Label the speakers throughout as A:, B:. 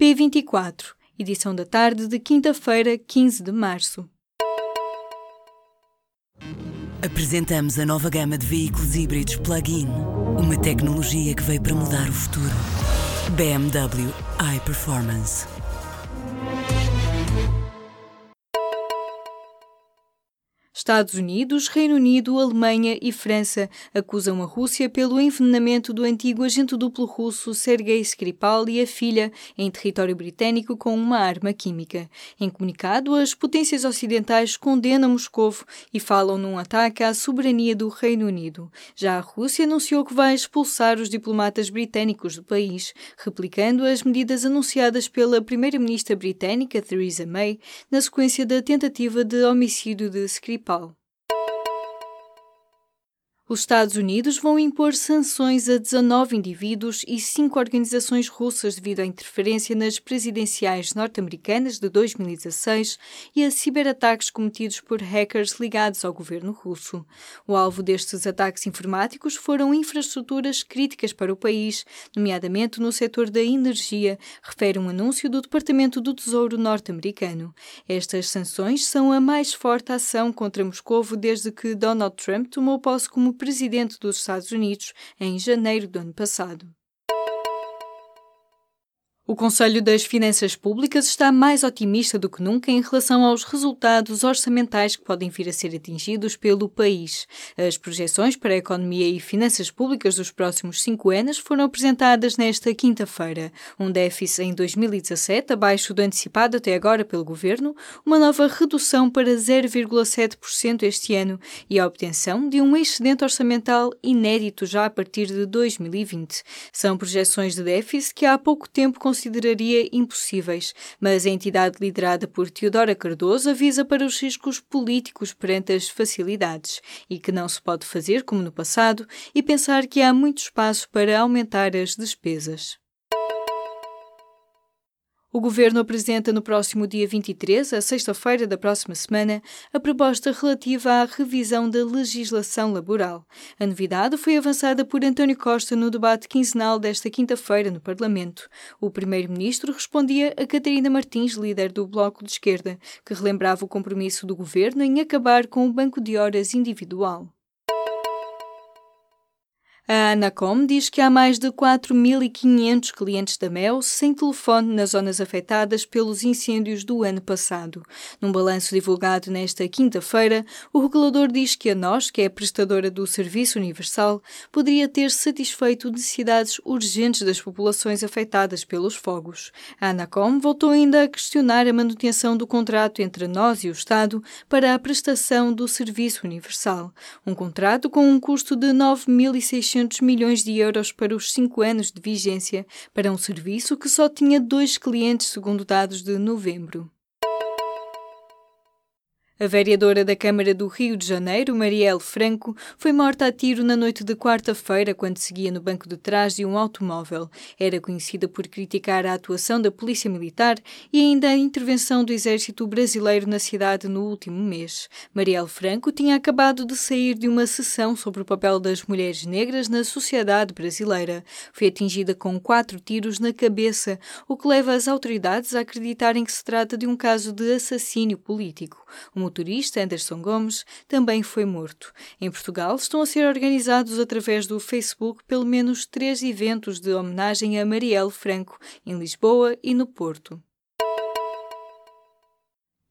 A: P24, edição da tarde de quinta-feira, 15 de março.
B: Apresentamos a nova gama de veículos híbridos plug-in. Uma tecnologia que veio para mudar o futuro. BMW iPerformance.
A: Estados Unidos, Reino Unido, Alemanha e França acusam a Rússia pelo envenenamento do antigo agente duplo russo Sergei Skripal e a filha em território britânico com uma arma química. Em comunicado, as potências ocidentais condenam Moscou e falam num ataque à soberania do Reino Unido. Já a Rússia anunciou que vai expulsar os diplomatas britânicos do país, replicando as medidas anunciadas pela primeira-ministra britânica Theresa May na sequência da tentativa de homicídio de Skripal. Os Estados Unidos vão impor sanções a 19 indivíduos e cinco organizações russas devido à interferência nas presidenciais norte-americanas de 2016 e a ciberataques cometidos por hackers ligados ao governo russo. O alvo destes ataques informáticos foram infraestruturas críticas para o país, nomeadamente no setor da energia, refere um anúncio do Departamento do Tesouro norte-americano. Estas sanções são a mais forte ação contra Moscou desde que Donald Trump tomou posse como presidente dos Estados Unidos em janeiro do ano passado. O Conselho das Finanças Públicas está mais otimista do que nunca em relação aos resultados orçamentais que podem vir a ser atingidos pelo país. As projeções para a economia e finanças públicas dos próximos cinco anos foram apresentadas nesta quinta-feira. Um déficit em 2017 abaixo do antecipado até agora pelo governo, uma nova redução para 0,7% este ano e a obtenção de um excedente orçamental inédito já a partir de 2020. São projeções de déficit que há pouco tempo consideraria impossíveis, mas a entidade liderada por Teodora Cardoso avisa para os riscos políticos perante as facilidades e que não se pode fazer como no passado e pensar que há muito espaço para aumentar as despesas. O Governo apresenta no próximo dia 23, a sexta-feira da próxima semana, a proposta relativa à revisão da legislação laboral. A novidade foi avançada por António Costa no debate quinzenal desta quinta-feira no Parlamento. O Primeiro-Ministro respondia a Catarina Martins, líder do Bloco de Esquerda, que relembrava o compromisso do Governo em acabar com o banco de horas individual. A Anacom diz que há mais de 4.500 clientes da Mel sem telefone nas zonas afetadas pelos incêndios do ano passado. Num balanço divulgado nesta quinta-feira, o regulador diz que a nós, que é a prestadora do Serviço Universal, poderia ter satisfeito necessidades urgentes das populações afetadas pelos fogos. A Anacom voltou ainda a questionar a manutenção do contrato entre nós e o Estado para a prestação do Serviço Universal. Um contrato com um custo de 9.600 600 milhões de euros para os cinco anos de vigência para um serviço que só tinha dois clientes, segundo dados de novembro. A vereadora da Câmara do Rio de Janeiro, Marielle Franco, foi morta a tiro na noite de quarta-feira quando seguia no banco de trás de um automóvel. Era conhecida por criticar a atuação da Polícia Militar e ainda a intervenção do Exército Brasileiro na cidade no último mês. Marielle Franco tinha acabado de sair de uma sessão sobre o papel das mulheres negras na sociedade brasileira. Foi atingida com quatro tiros na cabeça, o que leva as autoridades a acreditarem que se trata de um caso de assassínio político motorista Anderson Gomes também foi morto. Em Portugal estão a ser organizados através do Facebook pelo menos três eventos de homenagem a Marielle Franco, em Lisboa e no Porto.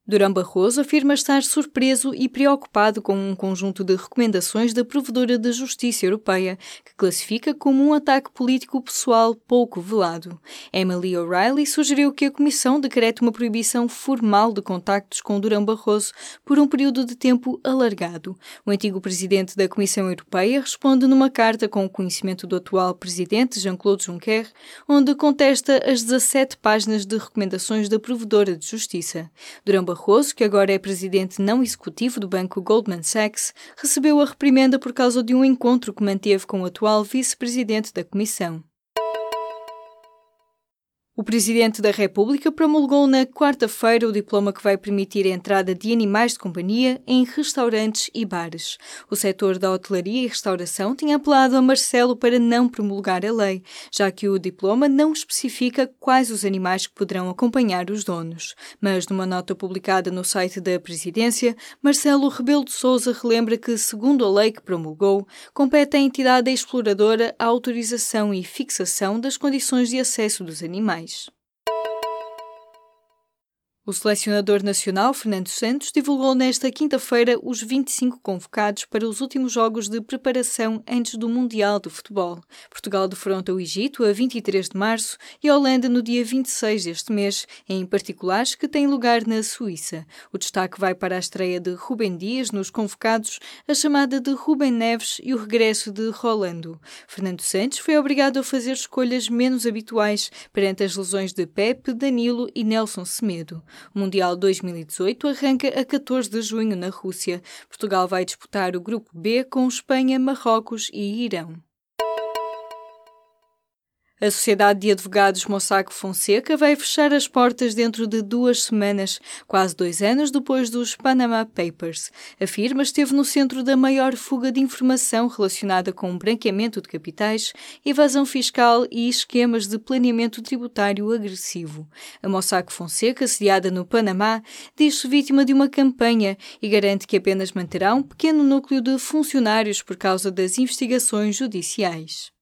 A: Durão Barroso afirma estar surpreso e preocupado com um conjunto de recomendações da Provedora da Justiça Europeia, que classifica como um ataque político pessoal pouco velado. Emily O'Reilly sugeriu que a Comissão decrete uma proibição formal de contactos com Durão Barroso por um período de tempo alargado. O antigo presidente da Comissão Europeia responde numa carta com o conhecimento do atual presidente Jean-Claude Juncker, onde contesta as 17 páginas de recomendações da Provedora de Justiça. Durão Barroso Barroso, que agora é presidente não executivo do banco Goldman Sachs, recebeu a reprimenda por causa de um encontro que manteve com o atual vice-presidente da Comissão. O Presidente da República promulgou na quarta-feira o diploma que vai permitir a entrada de animais de companhia em restaurantes e bares. O setor da hotelaria e restauração tinha apelado a Marcelo para não promulgar a lei, já que o diploma não especifica quais os animais que poderão acompanhar os donos. Mas numa nota publicada no site da Presidência, Marcelo Rebelo de Sousa relembra que, segundo a lei que promulgou, compete à entidade exploradora a autorização e fixação das condições de acesso dos animais. mais. O selecionador nacional, Fernando Santos, divulgou nesta quinta-feira os 25 convocados para os últimos jogos de preparação antes do Mundial de Futebol. Portugal defronta o Egito a 23 de março e a Holanda no dia 26 deste mês, em particulares que têm lugar na Suíça. O destaque vai para a estreia de Rubem Dias nos convocados, a chamada de Rubem Neves e o regresso de Rolando. Fernando Santos foi obrigado a fazer escolhas menos habituais perante as lesões de Pepe, Danilo e Nelson Semedo. O Mundial 2018 arranca a 14 de junho na Rússia. Portugal vai disputar o Grupo B com Espanha, Marrocos e Irão. A Sociedade de Advogados Mossack Fonseca vai fechar as portas dentro de duas semanas, quase dois anos depois dos Panama Papers. A firma esteve no centro da maior fuga de informação relacionada com branqueamento de capitais, evasão fiscal e esquemas de planeamento tributário agressivo. A Mossack Fonseca, sediada no Panamá, diz-se vítima de uma campanha e garante que apenas manterá um pequeno núcleo de funcionários por causa das investigações judiciais.